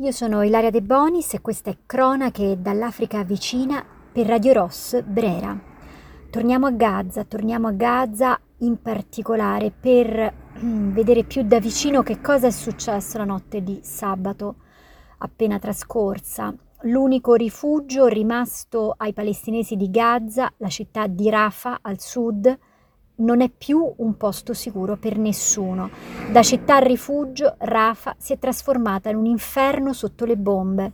Io sono Ilaria De Bonis e questa è Cronache dall'Africa vicina per Radio Ross Brera. Torniamo a Gaza, torniamo a Gaza in particolare per vedere più da vicino che cosa è successo la notte di sabato appena trascorsa. L'unico rifugio rimasto ai palestinesi di Gaza, la città di Rafah al sud, non è più un posto sicuro per nessuno. Da città rifugio, Rafah si è trasformata in un inferno sotto le bombe.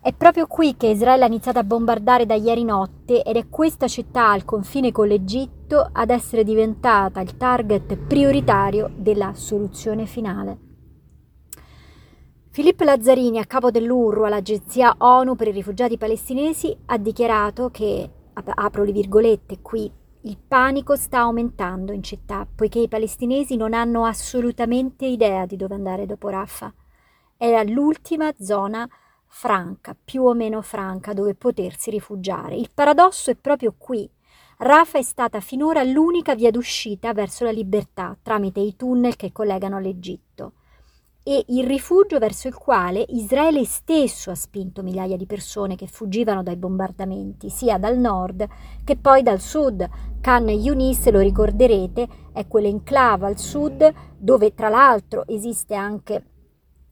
È proprio qui che Israele ha iniziato a bombardare da ieri notte ed è questa città al confine con l'Egitto ad essere diventata il target prioritario della soluzione finale. Filippo Lazzarini, a capo dell'UNRWA, l'agenzia ONU per i rifugiati palestinesi, ha dichiarato che, apro le virgolette qui, il panico sta aumentando in città, poiché i palestinesi non hanno assolutamente idea di dove andare dopo Rafah. Era l'ultima zona franca, più o meno franca, dove potersi rifugiare. Il paradosso è proprio qui. Rafah è stata finora l'unica via d'uscita verso la libertà tramite i tunnel che collegano l'Egitto e il rifugio verso il quale Israele stesso ha spinto migliaia di persone che fuggivano dai bombardamenti, sia dal nord che poi dal sud. Khan Yunis, lo ricorderete, è quell'enclave al sud dove tra l'altro esiste anche,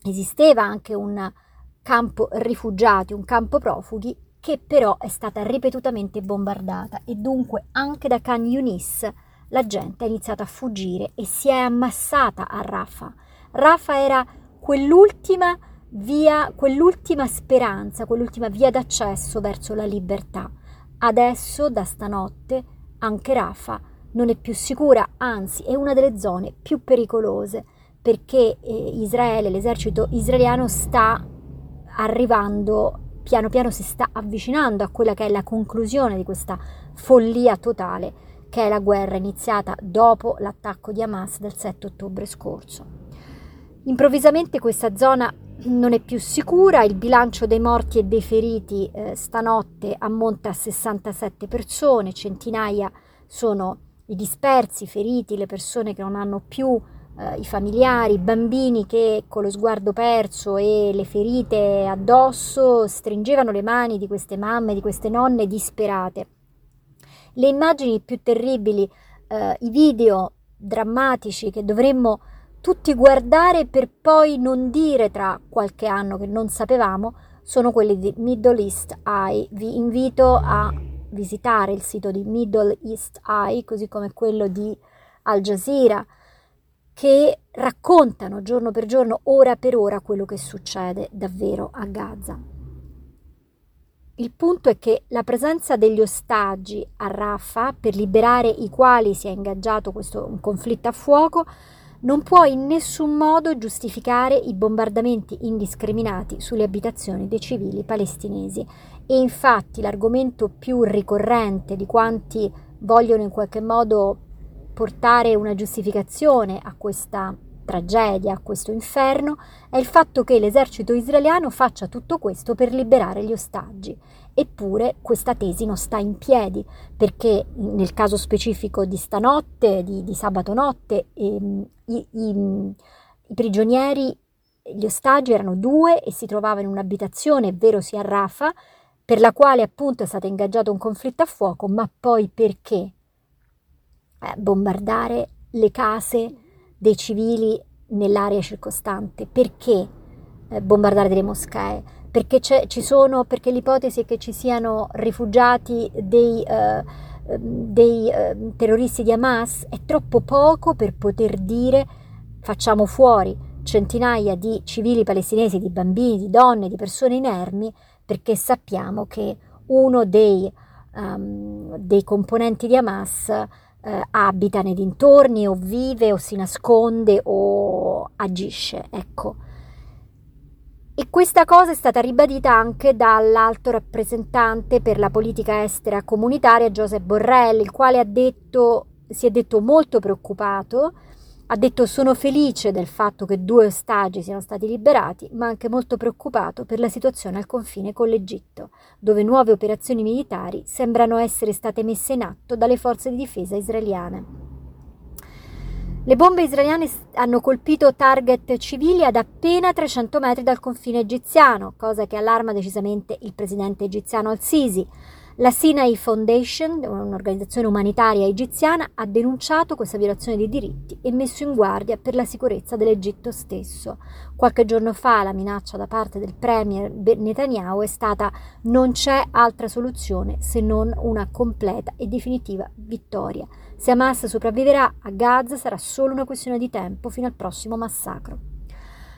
esisteva anche un campo rifugiati, un campo profughi, che però è stata ripetutamente bombardata e dunque anche da Khan Yunis la gente ha iniziato a fuggire e si è ammassata a Rafah Rafa era quell'ultima via, quell'ultima speranza, quell'ultima via d'accesso verso la libertà. Adesso, da stanotte, anche Rafa non è più sicura, anzi è una delle zone più pericolose perché eh, Israele, l'esercito israeliano sta arrivando, piano piano si sta avvicinando a quella che è la conclusione di questa follia totale che è la guerra iniziata dopo l'attacco di Hamas del 7 ottobre scorso. Improvvisamente questa zona non è più sicura, il bilancio dei morti e dei feriti eh, stanotte ammonta a 67 persone, centinaia sono i dispersi, i feriti, le persone che non hanno più eh, i familiari, i bambini che con lo sguardo perso e le ferite addosso stringevano le mani di queste mamme, di queste nonne disperate. Le immagini più terribili, eh, i video drammatici che dovremmo tutti guardare per poi non dire tra qualche anno che non sapevamo, sono quelli di Middle East Eye. Vi invito a visitare il sito di Middle East Eye, così come quello di Al Jazeera, che raccontano giorno per giorno, ora per ora, quello che succede davvero a Gaza. Il punto è che la presenza degli ostaggi a Rafah, per liberare i quali si è ingaggiato questo conflitto a fuoco, non può in nessun modo giustificare i bombardamenti indiscriminati sulle abitazioni dei civili palestinesi. E infatti l'argomento più ricorrente di quanti vogliono in qualche modo portare una giustificazione a questa tragedia, a questo inferno, è il fatto che l'esercito israeliano faccia tutto questo per liberare gli ostaggi Eppure questa tesi non sta in piedi perché nel caso specifico di stanotte, di, di sabato notte, ehm, i, i, i prigionieri, gli ostaggi erano due e si trovavano in un'abitazione, vero sia a Rafa, per la quale appunto è stato ingaggiato un conflitto a fuoco, ma poi perché eh, bombardare le case dei civili nell'area circostante? Perché eh, bombardare delle moschee? Perché, sono, perché l'ipotesi è che ci siano rifugiati dei, eh, dei eh, terroristi di Hamas è troppo poco per poter dire facciamo fuori centinaia di civili palestinesi, di bambini, di donne, di persone inermi, perché sappiamo che uno dei, um, dei componenti di Hamas eh, abita nei dintorni o vive o si nasconde o agisce. Ecco, e questa cosa è stata ribadita anche dall'alto rappresentante per la politica estera comunitaria Joseph Borrell, il quale ha detto, si è detto molto preoccupato, ha detto sono felice del fatto che due ostaggi siano stati liberati, ma anche molto preoccupato per la situazione al confine con l'Egitto, dove nuove operazioni militari sembrano essere state messe in atto dalle forze di difesa israeliane. Le bombe israeliane hanno colpito target civili ad appena 300 metri dal confine egiziano, cosa che allarma decisamente il presidente egiziano al-Sisi. La Sinai Foundation, un'organizzazione umanitaria egiziana, ha denunciato questa violazione dei diritti e messo in guardia per la sicurezza dell'Egitto stesso. Qualche giorno fa la minaccia da parte del premier Netanyahu è stata non c'è altra soluzione se non una completa e definitiva vittoria. Se Hamas sopravviverà a Gaza sarà solo una questione di tempo fino al prossimo massacro.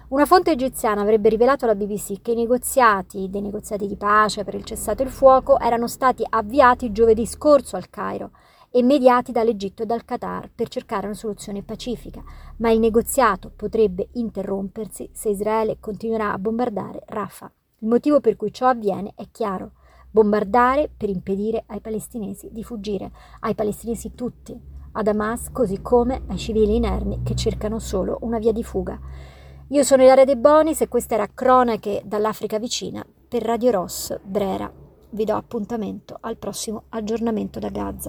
Una fonte egiziana avrebbe rivelato alla BBC che i negoziati, dei negoziati di pace per il cessato il fuoco, erano stati avviati giovedì scorso al Cairo e mediati dall'Egitto e dal Qatar per cercare una soluzione pacifica, ma il negoziato potrebbe interrompersi se Israele continuerà a bombardare Rafah. Il motivo per cui ciò avviene è chiaro. Bombardare per impedire ai palestinesi di fuggire, ai palestinesi tutti, ad Hamas così come ai civili inermi che cercano solo una via di fuga. Io sono Ilaria De Bonis e questa era Cronache dall'Africa vicina per Radio Ross Brera. Vi do appuntamento al prossimo aggiornamento da Gaza.